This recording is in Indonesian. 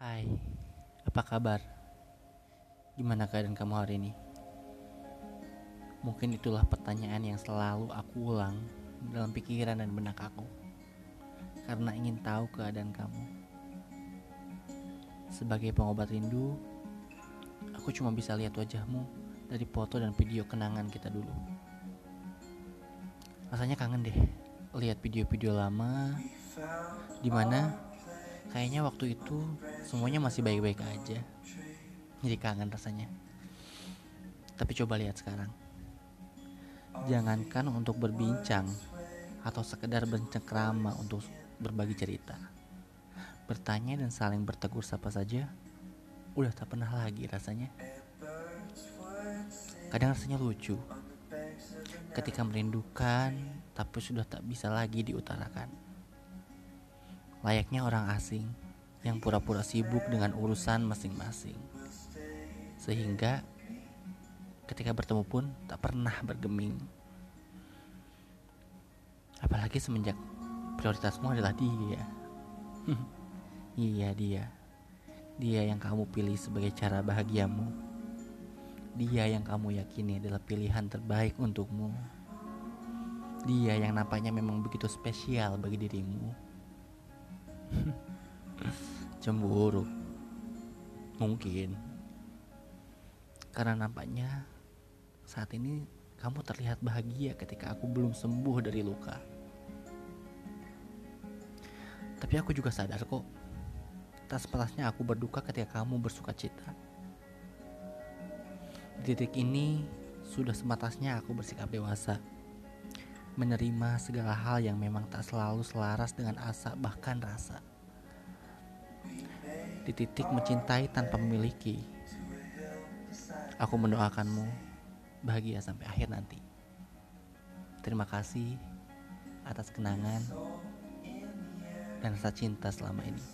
Hai, apa kabar? Gimana keadaan kamu hari ini? Mungkin itulah pertanyaan yang selalu aku ulang dalam pikiran dan benak aku Karena ingin tahu keadaan kamu Sebagai pengobat rindu Aku cuma bisa lihat wajahmu dari foto dan video kenangan kita dulu Rasanya kangen deh lihat video-video lama Di mana kayaknya waktu itu semuanya masih baik-baik aja Jadi kangen rasanya Tapi coba lihat sekarang Jangankan untuk berbincang atau sekedar bercengkrama untuk berbagi cerita. Bertanya dan saling bertegur sapa saja udah tak pernah lagi rasanya. Kadang rasanya lucu ketika merindukan tapi sudah tak bisa lagi diutarakan. Layaknya orang asing yang pura-pura sibuk dengan urusan masing-masing. Sehingga ketika bertemu pun tak pernah bergeming. Apalagi semenjak prioritasmu adalah dia. iya dia. Dia yang kamu pilih sebagai cara bahagiamu. Dia yang kamu yakini adalah pilihan terbaik untukmu. Dia yang nampaknya memang begitu spesial bagi dirimu. Cemburu. Mungkin. Karena nampaknya saat ini kamu terlihat bahagia ketika aku belum sembuh dari luka. Tapi aku juga sadar kok, tak sepatasnya aku berduka ketika kamu bersuka cita. Di titik ini, sudah sematasnya aku bersikap dewasa. Menerima segala hal yang memang tak selalu selaras dengan asa bahkan rasa. Di titik mencintai tanpa memiliki, aku mendoakanmu bahagia sampai akhir nanti. Terima kasih atas kenangan dan rasa cinta selama ini.